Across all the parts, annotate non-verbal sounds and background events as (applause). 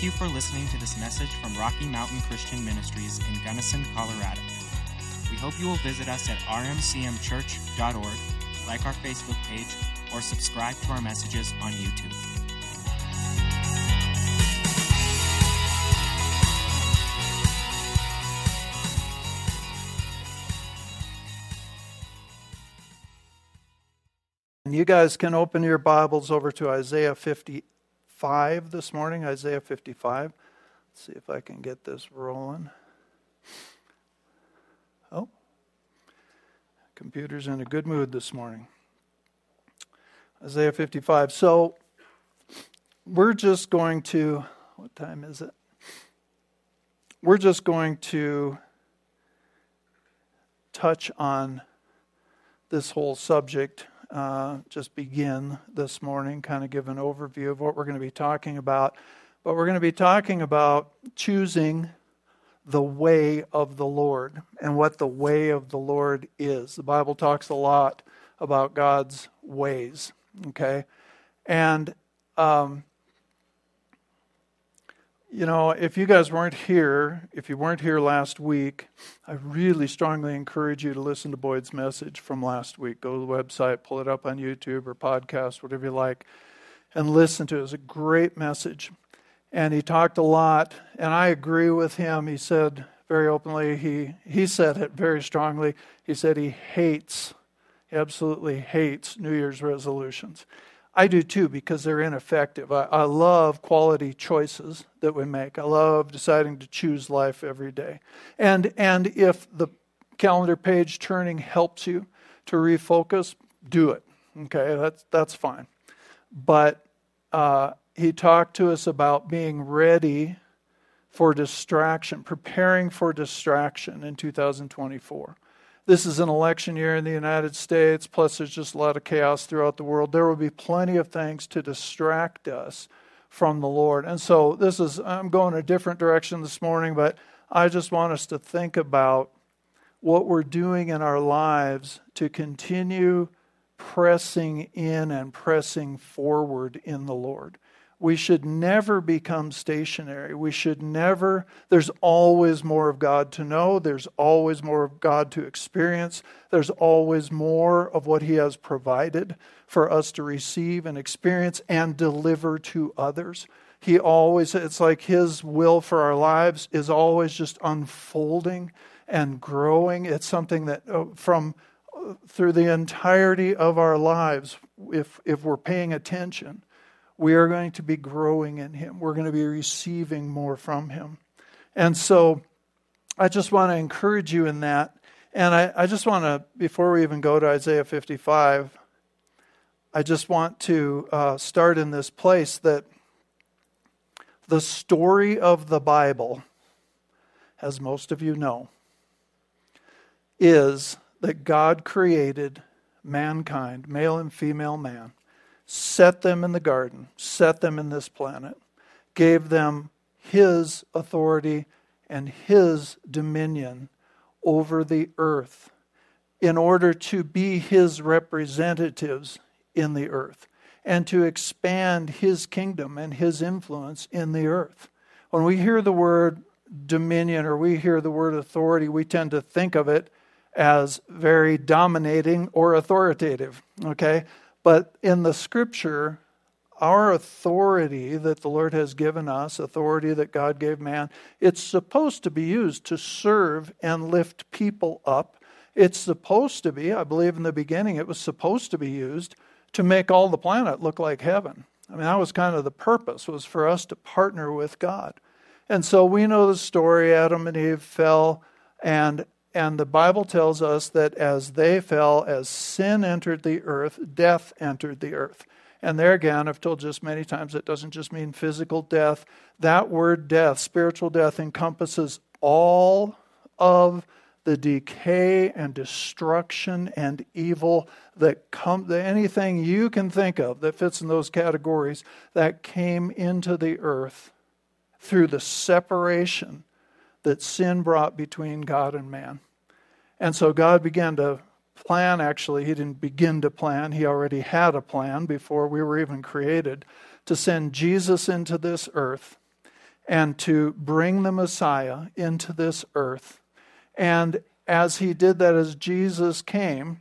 Thank you for listening to this message from Rocky Mountain Christian Ministries in Gunnison, Colorado. We hope you will visit us at rmcmchurch.org, like our Facebook page, or subscribe to our messages on YouTube. And you guys can open your Bibles over to Isaiah 55 this morning. Isaiah 55. Let's see if I can get this rolling. Oh, computer's in a good mood this morning. Isaiah 55. So we're just going to, what time is it? We're just going to touch on this whole subject uh, just begin this morning, kind of give an overview of what we're going to be talking about. But we're going to be talking about choosing the way of the Lord and what the way of the Lord is. The Bible talks a lot about God's ways, okay? And um, you know, if you guys weren't here, if you weren't here last week, I really strongly encourage you to listen to Boyd's message from last week. Go to the website, pull it up on YouTube or podcast, whatever you like, and listen to it. It was a great message. And he talked a lot, and I agree with him. He said very openly, he, he said it very strongly. He said he hates, he absolutely hates New Year's resolutions. I do too because they're ineffective. I, I, love quality choices that we make. I love deciding to choose life every day. And, and if the calendar page turning helps you to refocus, do it. Okay, that's, that's fine. But uh, he talked to us about being ready for distraction, preparing for distraction in 2024 this is an election year in the United States, plus there's just a lot of chaos throughout the world. There will be plenty of things to distract us from the Lord. And so this is, I'm going a different direction this morning, but I just want us to think about what we're doing in our lives to continue pressing in and pressing forward in the Lord we should never become stationary. We should never, there's always more of God to know. There's always more of God to experience. There's always more of what He has provided for us to receive and experience and deliver to others. He always, it's like His will for our lives is always just unfolding and growing. It's something that uh, from uh, through the entirety of our lives, if, if we're paying attention, we are going to be growing in Him. We're going to be receiving more from Him. And so I just want to encourage you in that. And I, I just want to, before we even go to Isaiah 55, I just want to uh, start in this place that the story of the Bible, as most of you know, is that God created mankind, male and female man, set them in the garden, set them in this planet, gave them his authority and his dominion over the earth in order to be his representatives in the earth and to expand his kingdom and his influence in the earth. When we hear the word dominion or we hear the word authority, we tend to think of it as very dominating or authoritative. Okay? But in the scripture, our authority that the Lord has given us, authority that God gave man, it's supposed to be used to serve and lift people up. It's supposed to be, I believe in the beginning, it was supposed to be used to make all the planet look like heaven. I mean, that was kind of the purpose, was for us to partner with God. And so we know the story Adam and Eve fell, and and the Bible tells us that as they fell, as sin entered the earth, death entered the earth. And there again, I've told just many times, it doesn't just mean physical death. That word death, spiritual death, encompasses all of the decay and destruction and evil that come anything you can think of that fits in those categories that came into the earth through the separation that sin brought between God and man. And so God began to plan, actually, He didn't begin to plan, He already had a plan before we were even created to send Jesus into this earth and to bring the Messiah into this earth. And as he did that, as Jesus came,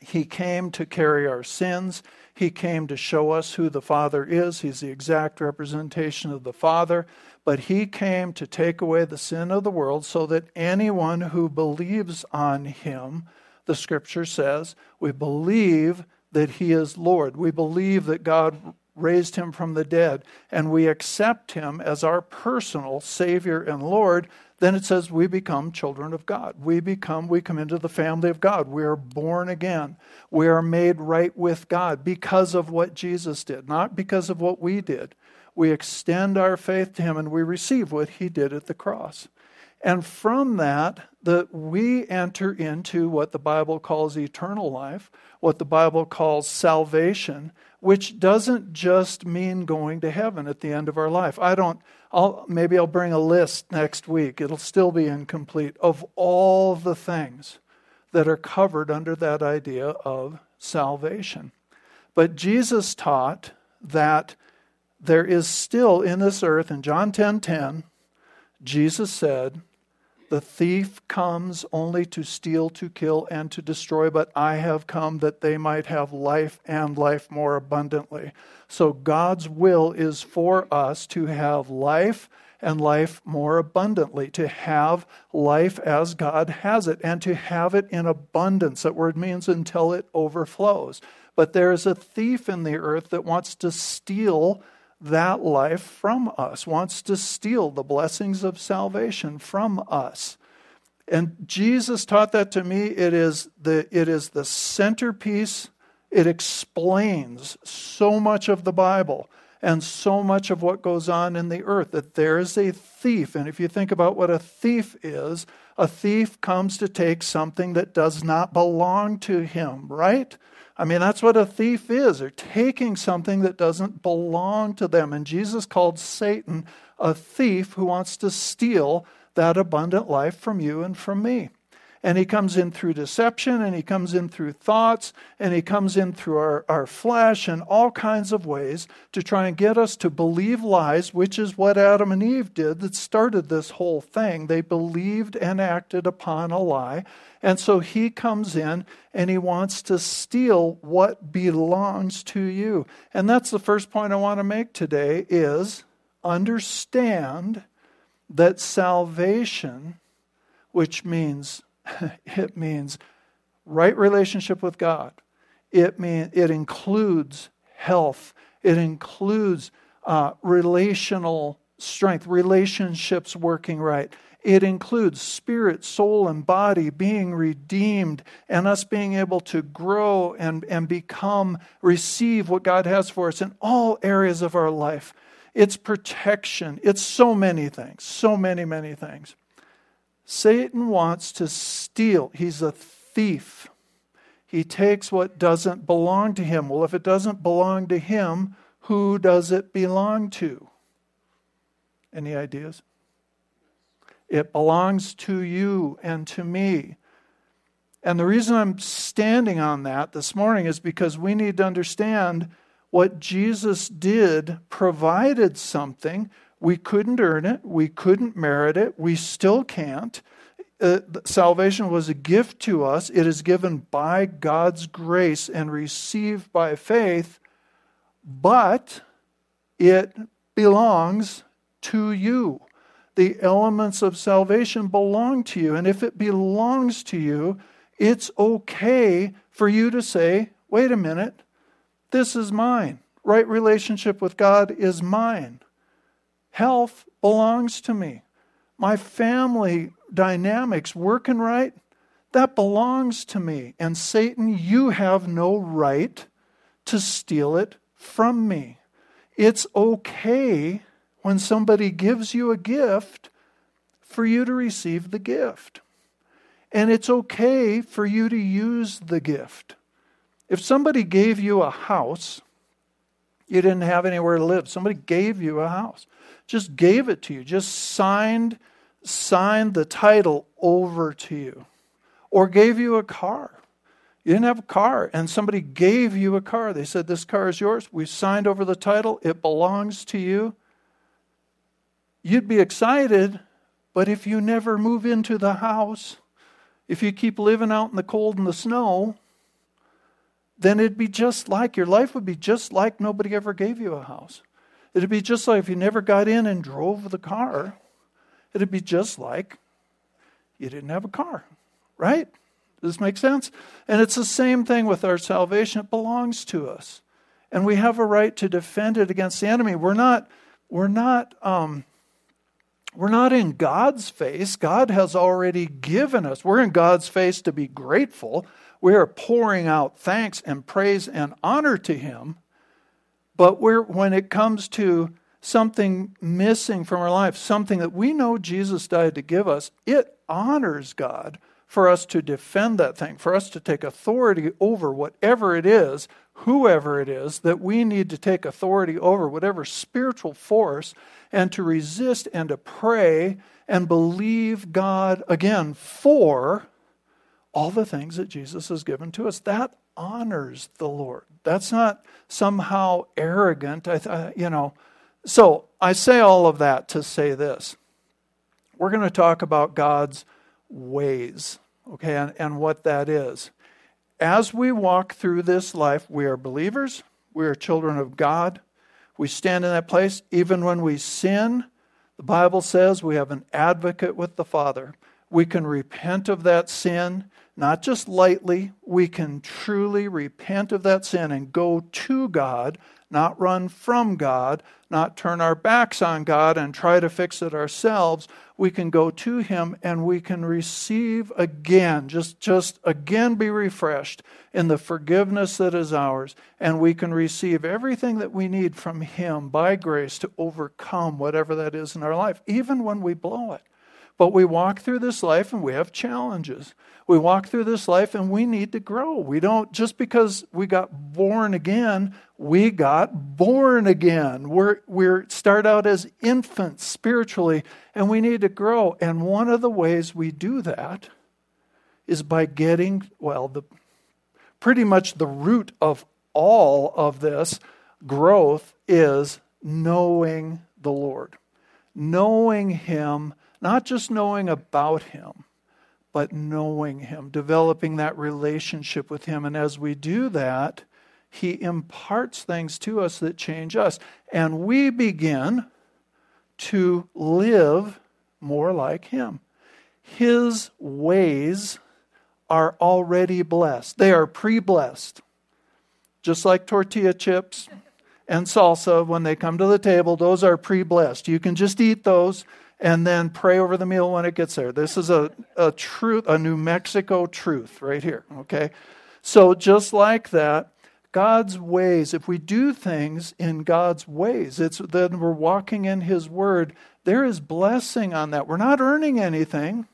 he came to carry our sins. He came to show us who the Father is. He's the exact representation of the Father. But he came to take away the sin of the world so that anyone who believes on him, the scripture says, we believe that he is Lord. We believe that God raised him from the dead and we accept him as our personal Savior and Lord, then it says we become children of God. We become, we come into the family of God. We are born again. We are made right with God because of what Jesus did, not because of what we did. We extend our faith to him and we receive what he did at the cross. And from that, that we enter into what the Bible calls eternal life, what the Bible calls salvation, which doesn't just mean going to heaven at the end of our life. I don't, I'll, maybe I'll bring a list next week. It'll still be incomplete of all the things that are covered under that idea of salvation. But Jesus taught that there is still in this earth, in John 10 10, Jesus said, the thief comes only to steal, to kill, and to destroy, but I have come that they might have life and life more abundantly. So God's will is for us to have life and life more abundantly, to have life as God has it, and to have it in abundance. That word means until it overflows. But there is a thief in the earth that wants to steal that life from us, wants to steal the blessings of salvation from us. And Jesus taught that to me. It is the, it is the centerpiece. It explains so much of the Bible and so much of what goes on in the earth that there is a thief. And if you think about what a thief is, a thief comes to take something that does not belong to him, right? I mean, that's what a thief is. They're taking something that doesn't belong to them. And Jesus called Satan a thief who wants to steal that abundant life from you and from me. And he comes in through deception, and he comes in through thoughts, and he comes in through our, our flesh and all kinds of ways to try and get us to believe lies, which is what Adam and Eve did that started this whole thing. They believed and acted upon a lie. And so he comes in and he wants to steal what belongs to you. And that's the first point I want to make today is understand that salvation, which means (laughs) it means right relationship with God. It mean it includes health. It includes uh, relational strength, relationships working right. It includes spirit, soul, and body being redeemed and us being able to grow and, and become, receive what God has for us in all areas of our life. It's protection. It's so many things, so many, many things. Satan wants to steal. He's a thief. He takes what doesn't belong to him. Well, if it doesn't belong to him, who does it belong to? Any ideas? It belongs to you and to me. And the reason I'm standing on that this morning is because we need to understand what Jesus did provided something we couldn't earn it. We couldn't merit it. We still can't. Uh, salvation was a gift to us. It is given by God's grace and received by faith, but it belongs to you. The elements of salvation belong to you. And if it belongs to you, it's okay for you to say, wait a minute, this is mine. Right relationship with God is mine. Health belongs to me. My family dynamics working right, that belongs to me. And Satan, you have no right to steal it from me. It's okay when somebody gives you a gift for you to receive the gift. And it's okay for you to use the gift. If somebody gave you a house, you didn't have anywhere to live. Somebody gave you a house just gave it to you, just signed signed the title over to you, or gave you a car. You didn't have a car, and somebody gave you a car. They said, This car is yours. We signed over the title, it belongs to you. you'd be excited, but if you never move into the house, if you keep living out in the cold and the snow, then it'd be just like your life would be just like nobody ever gave you a house. It'd be just like if you never got in and drove the car. It'd be just like you didn't have a car, right? Does this make sense? And it's the same thing with our salvation. It belongs to us. And we have a right to defend it against the enemy. We're not, we're not, um, we're not in God's face. God has already given us. We're in God's face to be grateful. We are pouring out thanks and praise and honor to Him. But when it comes to something missing from our life, something that we know Jesus died to give us, it honors God for us to defend that thing, for us to take authority over whatever it is, whoever it is, that we need to take authority over, whatever spiritual force, and to resist and to pray and believe God again for all the things that Jesus has given to us. That honors the Lord. That's not somehow arrogant. I, th- uh, you know, so I say all of that to say this. We're going to talk about God's ways, okay, and, and what that is. As we walk through this life, we are believers, we are children of God. We stand in that place. Even when we sin, the Bible says we have an advocate with the Father. We can repent of that sin not just lightly. We can truly repent of that sin and go to God, not run from God, not turn our backs on God and try to fix it ourselves. We can go to Him and we can receive again, just, just again be refreshed in the forgiveness that is ours. And we can receive everything that we need from Him by grace to overcome whatever that is in our life, even when we blow it. But we walk through this life and we have challenges. We walk through this life and we need to grow. We don't, just because we got born again, we got born again. We're, we start out as infants spiritually and we need to grow. And one of the ways we do that is by getting, well, the, pretty much the root of all of this growth is knowing the Lord, knowing Him not just knowing about Him, but knowing Him, developing that relationship with Him. And as we do that, He imparts things to us that change us. And we begin to live more like Him. His ways are already blessed, they are pre blessed. Just like tortilla chips and salsa, when they come to the table, those are pre blessed. You can just eat those and then pray over the meal when it gets there. This is a, a truth, a New Mexico truth right here, okay? So just like that, God's ways, if we do things in God's ways, it's then we're walking in His Word. There is blessing on that. We're not earning anything.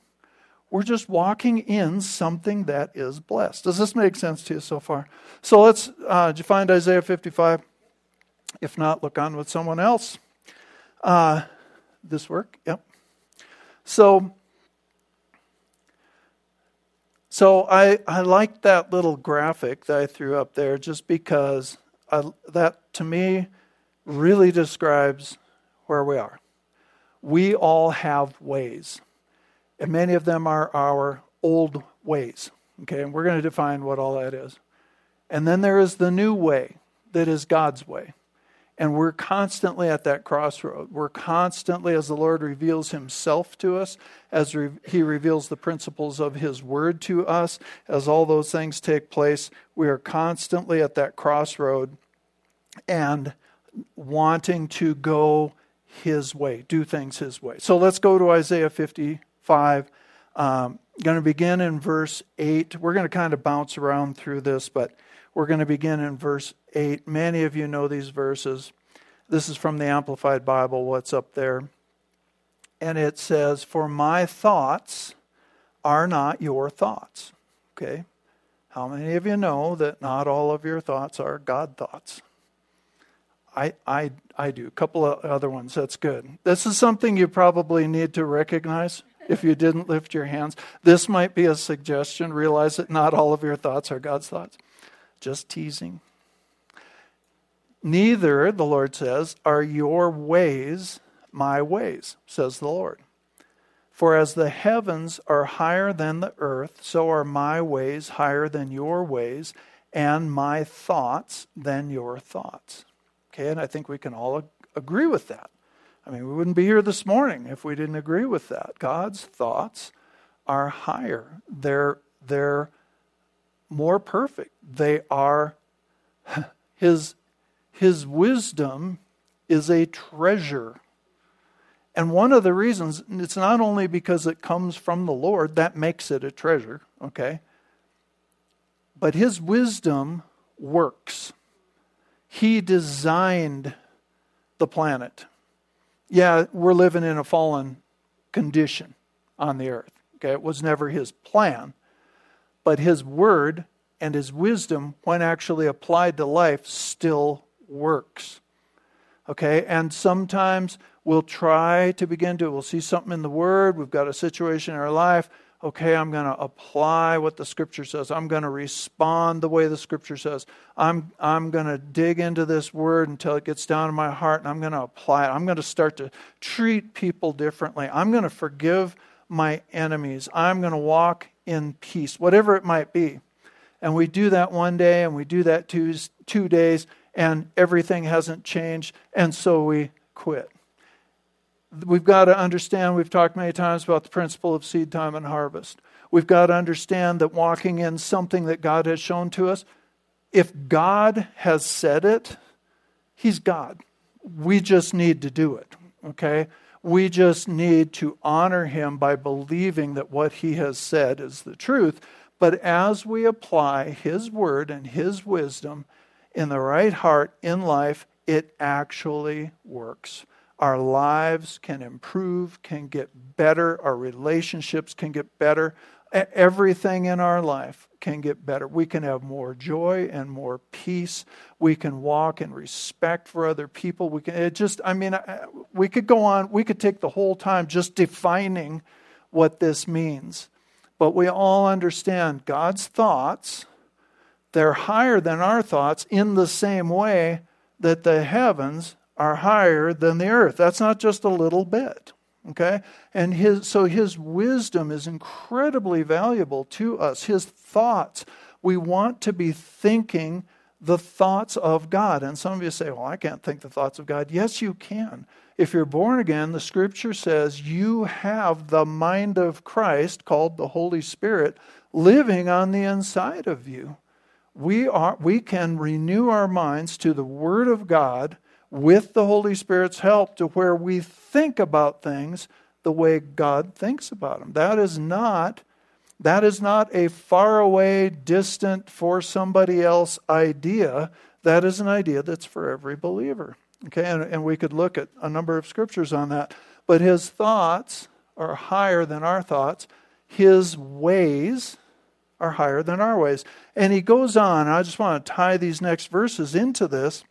We're just walking in something that is blessed. Does this make sense to you so far? So let's, uh, did you find Isaiah 55? If not, look on with someone else. Uh, this work? Yep. So, so I, I like that little graphic that I threw up there just because I, that to me really describes where we are. We all have ways, and many of them are our old ways. Okay, and we're going to define what all that is. And then there is the new way that is God's way. And we're constantly at that crossroad. We're constantly, as the Lord reveals Himself to us, as re- He reveals the principles of His Word to us, as all those things take place, we are constantly at that crossroad and wanting to go His way, do things His way. So let's go to Isaiah 55. Um, going to begin in verse 8. We're going to kind of bounce around through this, but we're going to begin in verse 8. Many of you know these verses. This is from the Amplified Bible, what's up there. And it says, For my thoughts are not your thoughts. Okay? How many of you know that not all of your thoughts are God thoughts? I, I, I do. A couple of other ones. That's good. This is something you probably need to recognize if you didn't lift your hands. This might be a suggestion. Realize that not all of your thoughts are God's thoughts. Just teasing. Neither, the Lord says, are your ways my ways, says the Lord. For as the heavens are higher than the earth, so are my ways higher than your ways, and my thoughts than your thoughts. Okay, and I think we can all agree with that. I mean, we wouldn't be here this morning if we didn't agree with that. God's thoughts are higher. They're they're more perfect. They are his his wisdom is a treasure and one of the reasons, it's not only because it comes from the Lord, that makes it a treasure, okay? But his wisdom works. He designed the planet. Yeah, we're living in a fallen condition on the earth. Okay, it was never his plan, but his word and his wisdom, when actually applied to life, still works. Okay, and sometimes we'll try to begin to, we'll see something in the Word, we've got a situation in our life. Okay, I'm going to apply what the Scripture says. I'm going to respond the way the Scripture says. I'm, I'm going to dig into this Word until it gets down in my heart and I'm going to apply it. I'm going to start to treat people differently. I'm going to forgive my enemies. I'm going to walk in peace, whatever it might be. And we do that one day and we do that two, two days and everything hasn't changed, and so we quit. We've got to understand, we've talked many times about the principle of seed time and harvest. We've got to understand that walking in something that God has shown to us, if God has said it, He's God. We just need to do it, okay? We just need to honor Him by believing that what He has said is the truth. But as we apply His word and His wisdom, in the right heart in life, it actually works. Our lives can improve, can get better, our relationships can get better. Everything in our life can get better. We can have more joy and more peace. We can walk in respect for other people. We can it just I mean we could go on, we could take the whole time just defining what this means. But we all understand God's thoughts they're higher than our thoughts in the same way that the heavens are higher than the earth. That's not just a little bit. Okay? And his so his wisdom is incredibly valuable to us. His thoughts. We want to be thinking the thoughts of God. And some of you say, Well, I can't think the thoughts of God. Yes, you can. If you're born again, the scripture says you have the mind of Christ, called the Holy Spirit, living on the inside of you we, are, we can renew our minds to the Word of God with the Holy Spirit's help to where we think about things the way God thinks about them. That is not that is not a faraway, distant, for somebody else idea. That is an idea that's for every believer. Okay, and, and we could look at a number of scriptures on that. But his thoughts are higher than our thoughts. His ways are higher than our ways. And he goes on, I just want to tie these next verses into this.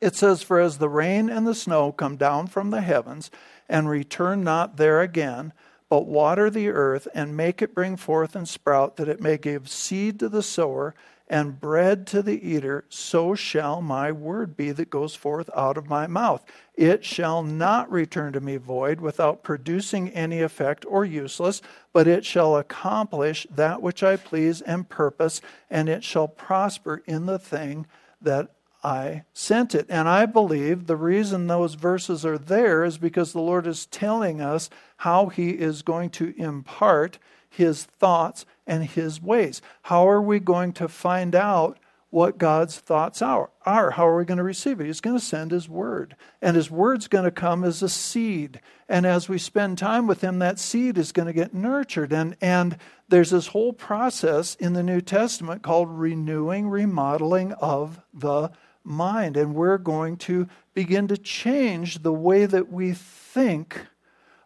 It says, For as the rain and the snow come down from the heavens and return not there again, but water the earth and make it bring forth and sprout, that it may give seed to the sower and bread to the eater, so shall my word be that goes forth out of my mouth. It shall not return to me void without producing any effect or useless, but it shall accomplish that which I please and purpose, and it shall prosper in the thing that I sent it. And I believe the reason those verses are there is because the Lord is telling us how He is going to impart His thoughts and his ways. How are we going to find out what God's thoughts are? are? How are we going to receive it? He's going to send his word. And his word's going to come as a seed. And as we spend time with him, that seed is going to get nurtured. And, and there's this whole process in the New Testament called renewing, remodeling of the mind. And we're going to begin to change the way that we think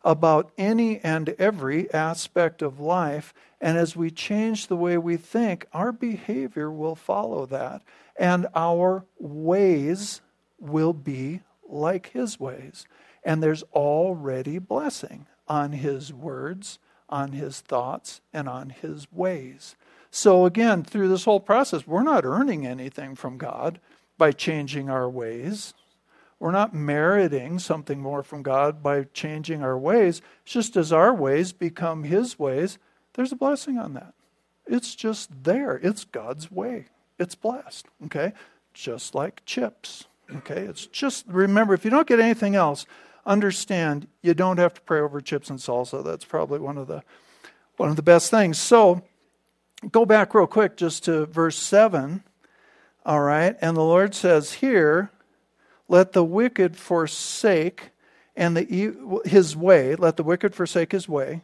about any and every aspect of life. And as we change the way we think, our behavior will follow that. And our ways will be like His ways. And there's already blessing on His words, on His thoughts, and on His ways. So, again, through this whole process, we're not earning anything from God by changing our ways. We're not meriting something more from God by changing our ways. It's just as our ways become His ways, there's a blessing on that. It's just there. It's God's way. It's blessed. Okay? Just like chips. Okay? It's just, remember, if you don't get anything else, understand you don't have to pray over chips and salsa. That's probably one of the one of the best things. So go back real quick just to verse 7. All right. And the Lord says here, let the wicked forsake and the his way, let the wicked forsake his way,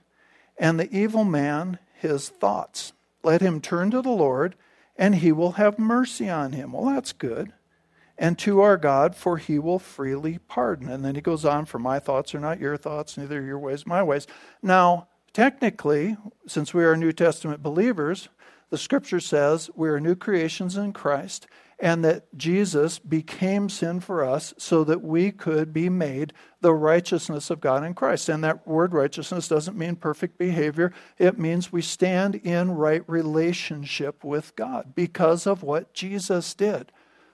and the evil man his thoughts. Let him turn to the Lord, and he will have mercy on him. Well, that's good and to our God, for he will freely pardon. And then he goes on, for my thoughts are not your thoughts, neither your ways my ways. Now, technically, since we are New Testament believers, the scripture says we are new creations in Christ and that Jesus became sin for us so that we could be made the righteousness of God in Christ. And that word righteousness doesn't mean perfect behavior, it means we stand in right relationship with God because of what Jesus did.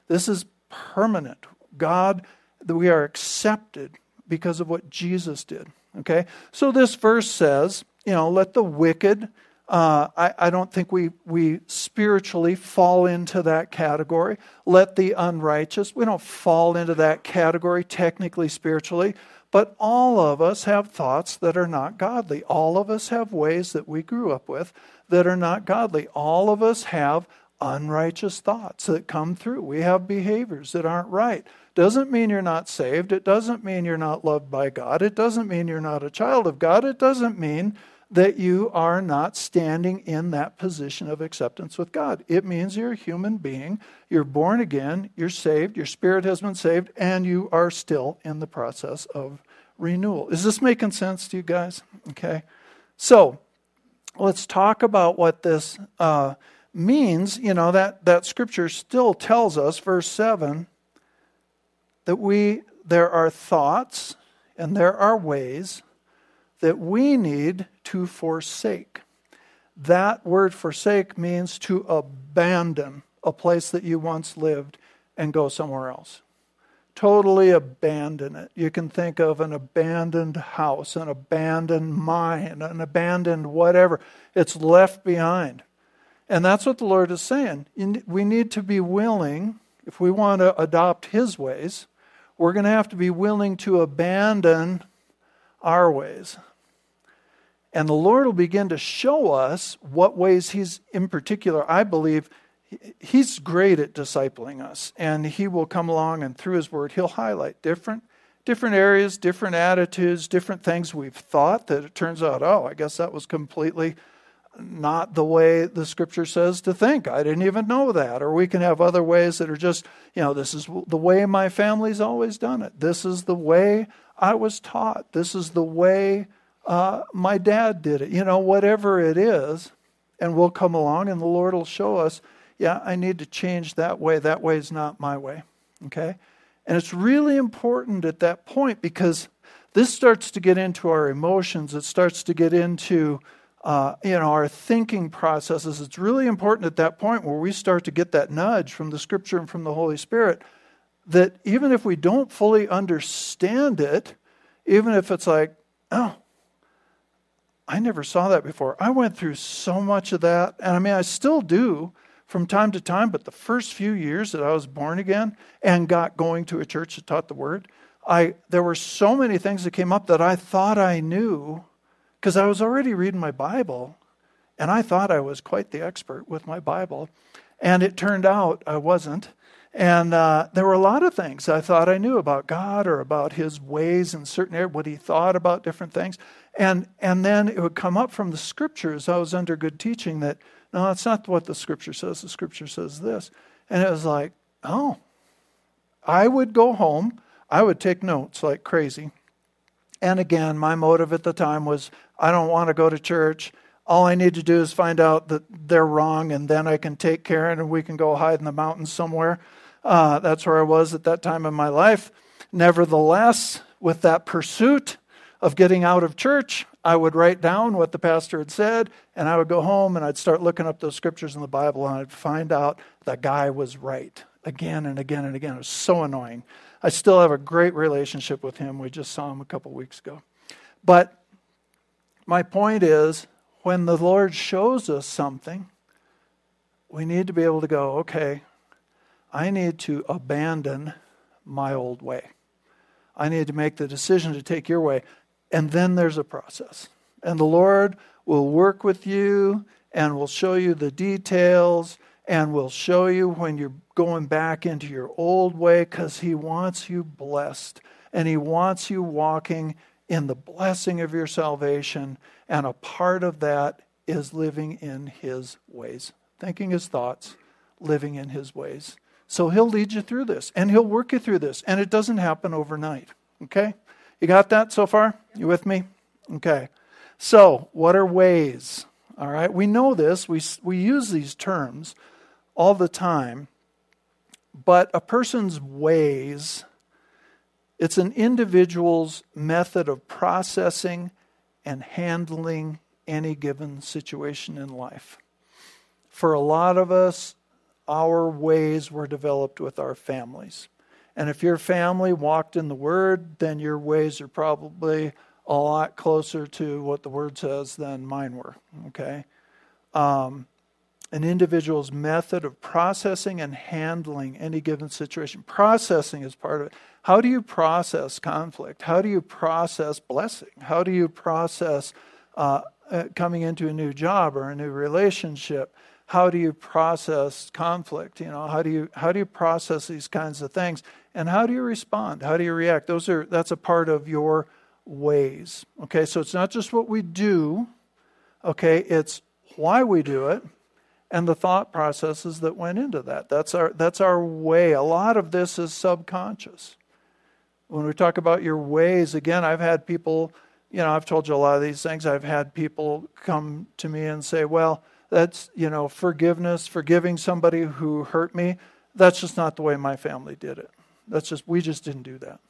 This is permanent. God, we are accepted because of what Jesus did. Okay? So this verse says, you know, let the wicked, uh, I, I don't think we, we spiritually fall into that category. Let the unrighteous, we don't fall into that category technically, spiritually. But all of us have thoughts that are not godly. All of us have ways that we grew up with that are not godly. All of us have unrighteous thoughts that come through. We have behaviors that aren't right. Doesn't mean you're not saved. It doesn't mean you're not loved by God. It doesn't mean you're not a child of God. It doesn't mean that you are not standing in that position of acceptance with God. It means you're a human being, you're born again, you're saved, your spirit has been saved, and you are still in the process of renewal. Is this making sense to you guys? Okay. So let's talk about what this. Uh, means, you know, that, that scripture still tells us, verse 7, that we there are thoughts and there are ways that we need to forsake. That word forsake means to abandon a place that you once lived and go somewhere else. Totally abandon it. You can think of an abandoned house, an abandoned mine, an abandoned whatever. It's left behind. And that's what the Lord is saying. We need to be willing, if we want to adopt His ways, we're going to have to be willing to abandon our ways. And the Lord will begin to show us what ways He's, in particular, I believe, He's great at discipling us. And He will come along and through His Word, He'll highlight different. Different areas, different attitudes, different things we've thought that it turns out, oh, I guess that was completely not the way the scripture says to think. I didn't even know that. Or we can have other ways that are just, you know, this is the way my family's always done it. This is the way I was taught. This is the way uh, my dad did it. You know, whatever it is. And we'll come along and the Lord will show us, yeah, I need to change that way. That way is not my way. Okay? And it's really important at that point because this starts to get into our emotions. It starts to get into uh, you know, our thinking processes, it's really important at that point where we start to get that nudge from the Scripture and from the Holy Spirit that even if we don't fully understand it, even if it's like, oh, I never saw that before. I went through so much of that, and I mean, I still do from time to time, but the first few years that I was born again and got going to a church that taught the Word, I, there were so many things that came up that I thought I knew because I was already reading my Bible, and I thought I was quite the expert with my Bible. And it turned out I wasn't. And uh, there were a lot of things I thought I knew about God or about His ways in certain areas, what He thought about different things. And, and then it would come up from the scriptures. I was under good teaching that, no, that's not what the scripture says. The scripture says this. And it was like, oh, I would go home, I would take notes like crazy. And again, my motive at the time was I don't want to go to church. All I need to do is find out that they're wrong, and then I can take Karen and we can go hide in the mountains somewhere. Uh, that's where I was at that time in my life. Nevertheless, with that pursuit of getting out of church, I would write down what the pastor had said, and I would go home and I'd start looking up those scriptures in the Bible, and I'd find out the guy was right again and again and again. It was so annoying. I still have a great relationship with him. We just saw him a couple weeks ago. But my point is, when the Lord shows us something, we need to be able to go, okay, I need to abandon my old way. I need to make the decision to take your way. And then there's a process. And the Lord will work with you and will show you the details and will show you when you're going back into your old way because He wants you blessed and He wants you walking in the blessing of your salvation. And a part of that is living in His ways, thinking His thoughts, living in His ways. So He'll lead you through this and He'll work you through this. And it doesn't happen overnight. Okay? You got that so far? You with me? Okay. So, what are ways? All right. We know this. We, we use these terms all the time. But a person's ways, it's an individual's method of processing and handling any given situation in life. For a lot of us, our ways were developed with our families. And if your family walked in the Word, then your ways are probably a lot closer to what the Word says than mine were. Okay? Um, an individual's method of processing and handling any given situation. Processing is part of it. How do you process conflict? How do you process blessing? How do you process uh, uh coming into a new job or a new relationship? How do you process conflict? You know, how do you how do you process these kinds of things? And how do you respond? How do you react? Those are that's a part of your ways. Okay, so it's not just what we do, okay, it's why we do it and the thought processes that went into that. That's our that's our way. A lot of this is subconscious. When we talk about your ways, again, I've had people, you know, I've told you a lot of these things. I've had people come to me and say, "Well, that's, you know, forgiveness, forgiving somebody who hurt me. That's just not the way my family did it." That's just we just didn't do that.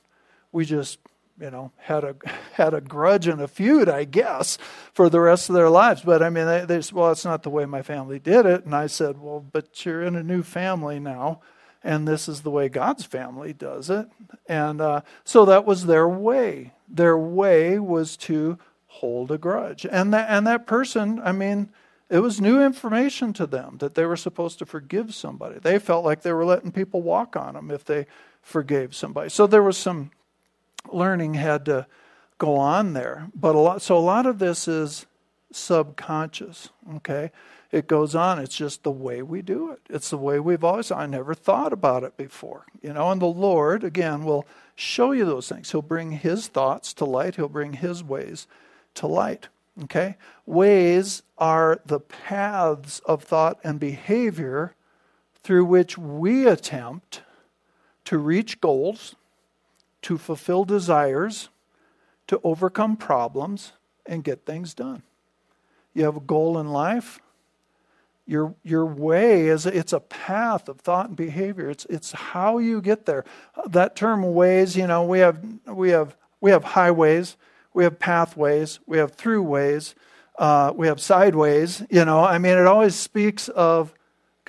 We just you know had a (laughs) had a grudge and a feud, I guess, for the rest of their lives. But I mean, they, they said, well, it's not the way my family did it. And I said, well, but you're in a new family now, and this is the way God's family does it. And uh, so that was their way. Their way was to hold a grudge, and that and that person, I mean. It was new information to them that they were supposed to forgive somebody. They felt like they were letting people walk on them if they forgave somebody. So there was some learning had to go on there. But a lot so a lot of this is subconscious, okay? It goes on. It's just the way we do it. It's the way we've always I never thought about it before. You know, and the Lord again will show you those things. He'll bring his thoughts to light. He'll bring his ways to light. Okay? Ways are the paths of thought and behavior through which we attempt to reach goals, to fulfill desires, to overcome problems, and get things done. You have a goal in life. Your, your way is it's a path of thought and behavior. It's, it's how you get there. That term ways, you know, we have, we have, we have highways, we have pathways, we have throughways, uh, we have sideways. You know, I mean, it always speaks of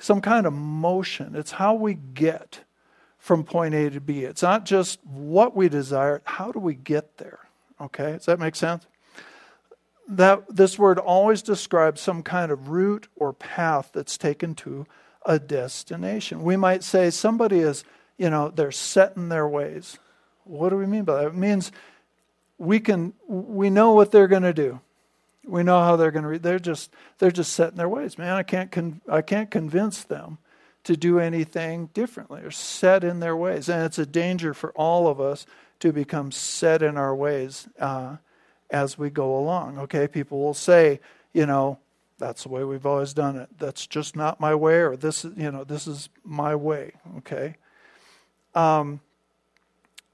some kind of motion. It's how we get from point A to B. It's not just what we desire, how do we get there? Okay, does that make sense? That this word always describes some kind of route or path that's taken to a destination. We might say somebody is, you know, they're set in their ways. What do we mean by that? It means we can we know what they're going to do. We know how they're going to. They're just they're just set in their ways. Man, I can't con, I can't convince them to do anything differently or set in their ways. And it's a danger for all of us to become set in our ways uh, as we go along. Okay, people will say, you know, that's the way we've always done it. That's just not my way, or this, you know, this is my way. Okay. Um,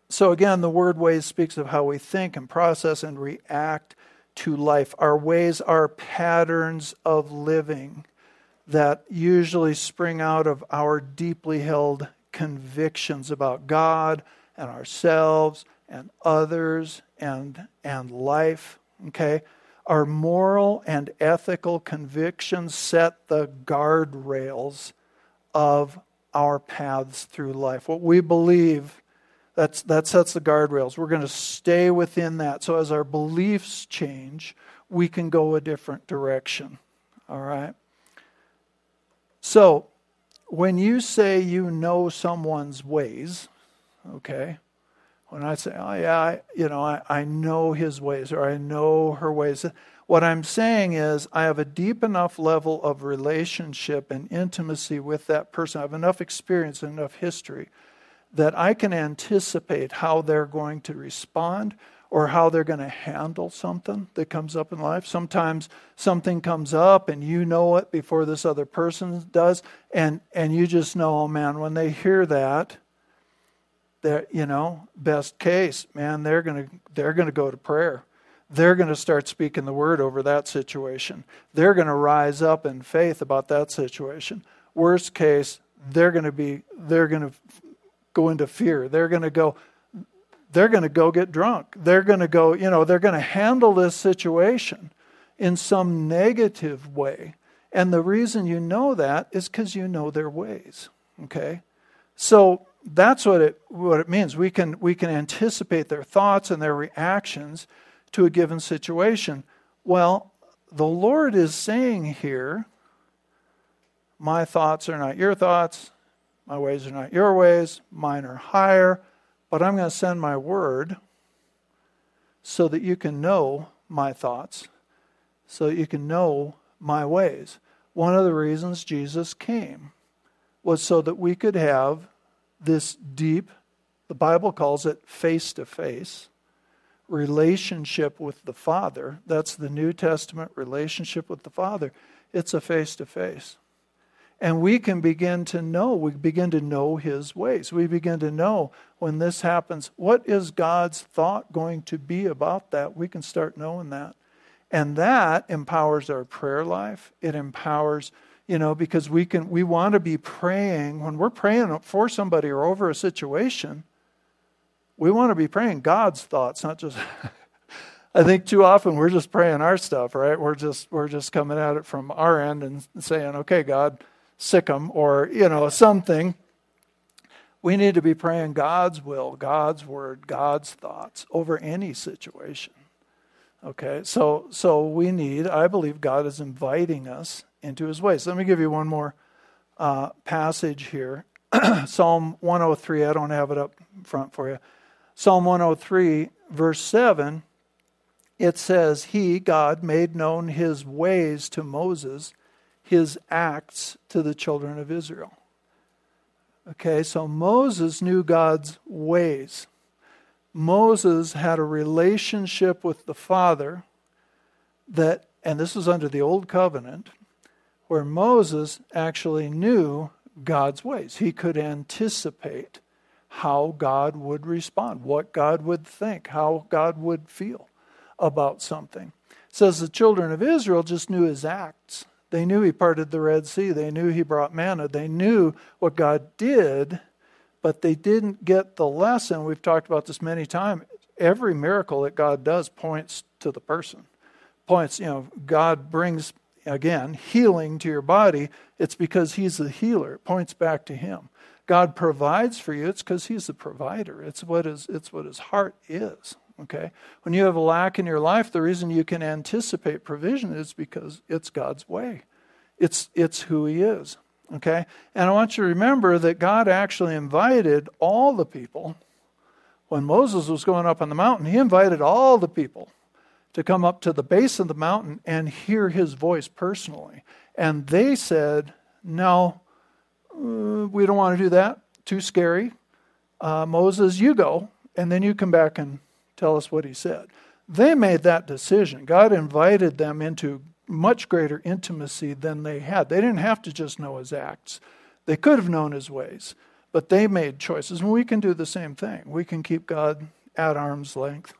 so again, the word ways speaks of how we think and process and react to life. Our ways are patterns of living that usually spring out of our deeply held convictions about God and ourselves and others and, and life. Okay? Our moral and ethical convictions set the guardrails of our paths through life. What we believe That's, that sets the guardrails. We're going to stay within that. So as our beliefs change, we can go a different direction. All right? So when you say you know someone's ways, okay, when I say, oh, yeah, I, you know, I, I know his ways or I know her ways, what I'm saying is I have a deep enough level of relationship and intimacy with that person. I have enough experience and enough history that I can anticipate how they're going to respond or how they're going to handle something that comes up in life. Sometimes something comes up and you know it before this other person does, and, and you just know, oh man, when they hear that, that you know, best case, man, they're gonna they're gonna go to prayer. They're going to start speaking the word over that situation. They're going to rise up in faith about that situation. Worst case, they're going to be they're going to go into fear. They're going to go they're going to go get drunk. They're going to go, you know, they're going to handle this situation in some negative way. And the reason you know that is because you know their ways. Okay? So that's what it what it means. We can we can anticipate their thoughts and their reactions to a given situation. Well, the Lord is saying here, my thoughts are not your thoughts, my ways are not your ways, mine are higher, but I'm going to send my word so that you can know my thoughts, so that you can know my ways. One of the reasons Jesus came was so that we could have this deep, the Bible calls it face to face, relationship with the Father. That's the New Testament relationship with the Father. It's a face to face. And we can begin to know, we begin to know His ways. We begin to know when this happens, what is God's thought going to be about that? We can start knowing that. And that empowers our prayer life. It empowers, you know, because we can we want to be praying when we're praying for somebody or over a situation, we want to be praying God's thoughts, not just (laughs) I think too often we're just praying our stuff, right? We're just we're just coming at it from our end and saying, "Okay, God, sick them," or you know something. We need to be praying God's will, God's word, God's thoughts over any situation. Okay, so so we need. I believe God is inviting us into His ways. Let me give you one more uh, passage here. (clears throat) Psalm 103. I don't have it up front for you. Psalm 103, verse 7, it says, He, God, made known his ways to Moses, his acts to the children of Israel. Okay, so Moses knew God's ways. Moses had a relationship with the Father that, and this was under the Old Covenant, where Moses actually knew God's ways. He could anticipate how God would respond, what God would think, how God would feel about something. It says the children of Israel just knew his acts. They knew he parted the Red Sea. They knew he brought manna. They knew what God did, but they didn't get the lesson. We've talked about this many times. Every miracle that God does points to the person. Points, you know, God brings, again, healing to your body. It's because he's the healer. It points back to him. God provides for you, it's because He's the provider. It's what, his, it's what His heart is. Okay? When you have a lack in your life, the reason you can anticipate provision is because it's God's way. It's, it's who He is. Okay? And I want you to remember that God actually invited all the people. When Moses was going up on the mountain, he invited all the people to come up to the base of the mountain and hear his voice personally. And they said, No, uh, we don't want to do that. Too scary. Uh, Moses, you go, and then you come back and tell us what he said. They made that decision. God invited them into much greater intimacy than they had. They didn't have to just know his acts, they could have known his ways, but they made choices. And we can do the same thing. We can keep God at arm's length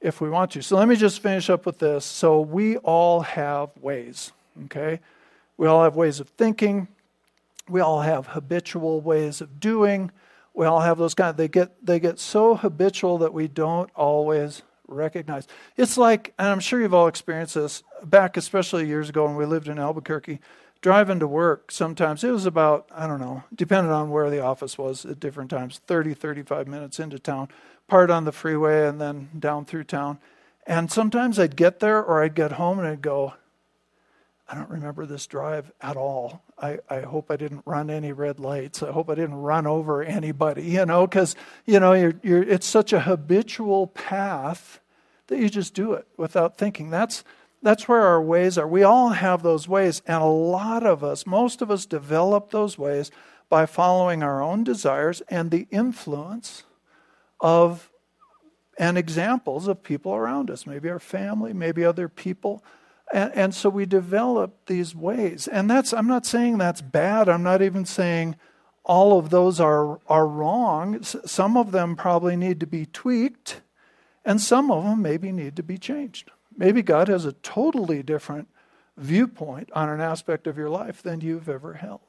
if we want to. So let me just finish up with this. So we all have ways, okay? We all have ways of thinking, we all have habitual ways of doing. We all have those kind of, they get they get so habitual that we don't always recognize. It's like, and I'm sure you've all experienced this back, especially years ago when we lived in Albuquerque. driving to work sometimes it was about i don't know depending on where the office was at different times 30 35 minutes into town part on the freeway and then down through town and sometimes i'd get there or i'd get home and i'd go i don't remember this drive at all i, I hope i didn't run any red lights i hope i didn't run over anybody you know because you know you're, you're, it's such a habitual path that you just do it without thinking that's that's where our ways are. We all have those ways, and a lot of us, most of us, develop those ways by following our own desires and the influence of and examples of people around us, maybe our family, maybe other people. And, and so we develop these ways. And that's, I'm not saying that's bad. I'm not even saying all of those are, are wrong. Some of them probably need to be tweaked, and some of them maybe need to be changed. Maybe God has a totally different viewpoint on an aspect of your life than you've ever held.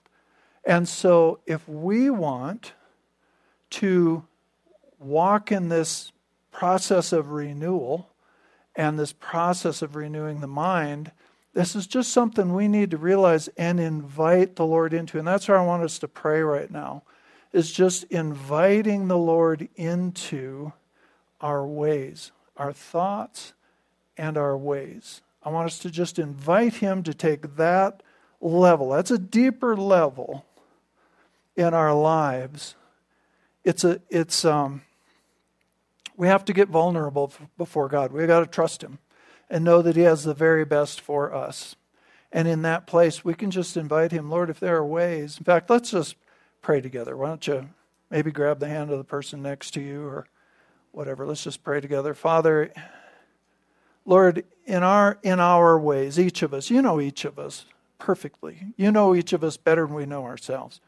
And so, if we want to walk in this process of renewal and this process of renewing the mind, this is just something we need to realize and invite the Lord into. And that's where I want us to pray right now, is just inviting the Lord into our ways, our thoughts, and our ways. I want us to just invite Him to take that level. That's a deeper level in our lives. It's a it's um we have to get vulnerable before God. We've got to trust Him and know that He has the very best for us. And in that place, we can just invite Him, Lord, if there are ways. In fact, let's just pray together. Why don't you maybe grab the hand of the person next to you or whatever? Let's just pray together. Father, Lord, in our in our ways, each of us, you know each of us perfectly. You know each of us better than we know ourselves.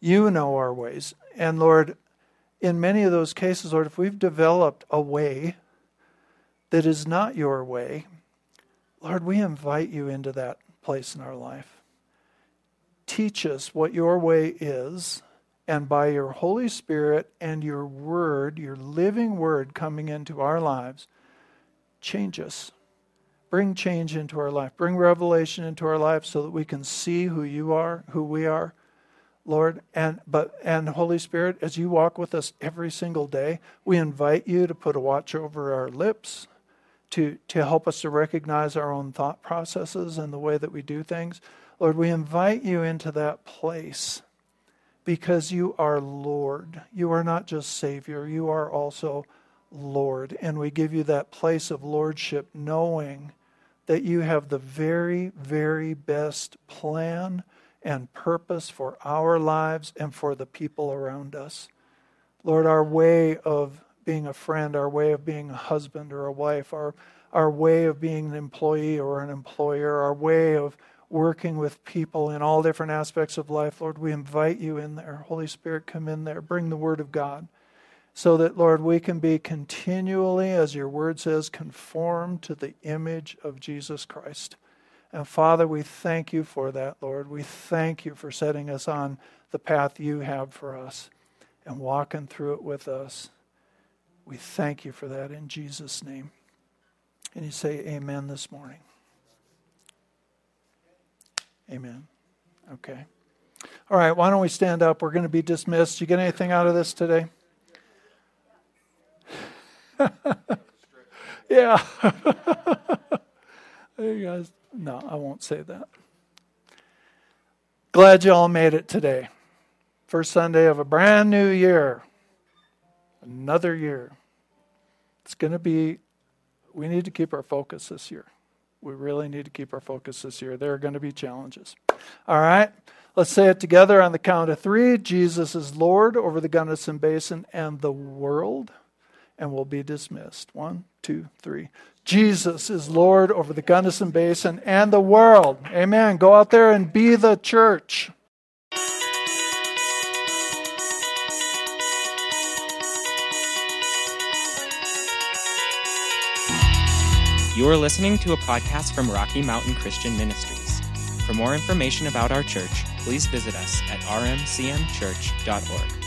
You know our ways. And Lord, in many of those cases, Lord, if we've developed a way that is not your way, Lord, we invite you into that place in our life. Teach us what your way is, and by your Holy Spirit and your word, your living word coming into our lives, change us. Bring change into our life. Bring revelation into our life so that we can see who you are, who we are, Lord. And but and Holy Spirit, as you walk with us every single day, we invite you to put a watch over our lips, to, to help us to recognize our own thought processes and the way that we do things. Lord, we invite you into that place because you are Lord. You are not just Savior, you are also Lord. And we give you that place of lordship, knowing that you have the very, very best plan and purpose for our lives and for the people around us. Lord, our way of being a friend, our way of being a husband or a wife, our, our way of being an employee or an employer, our way of working with people in all different aspects of life, Lord, we invite you in there. Holy Spirit, come in there. Bring the Word of God so that, Lord, we can be continually, as your word says, conformed to the image of Jesus Christ. And Father, we thank you for that, Lord. We thank you for setting us on the path you have for us and walking through it with us. We thank you for that in Jesus' name. And you say amen this morning. Amen. Okay. All right, why don't we stand up? We're going to be dismissed. You get anything out of this today? (laughs) yeah. (laughs) there you guys, no, I won't say that. Glad you all made it today. First Sunday of a brand new year. Another year. It's going to be, we need to keep our focus this year. We really need to keep our focus this year. There are going to be challenges. All right, let's say it together on the count of three. Jesus is Lord over the Gunnison Basin and the world and will be dismissed. One, two, three. Jesus is Lord over the Gunnison Basin and the world. Amen. Go out there and be the church. You are listening to a podcast from Rocky Mountain Christian Ministries. For more information about our church, please visit us at rmcmchurch.org.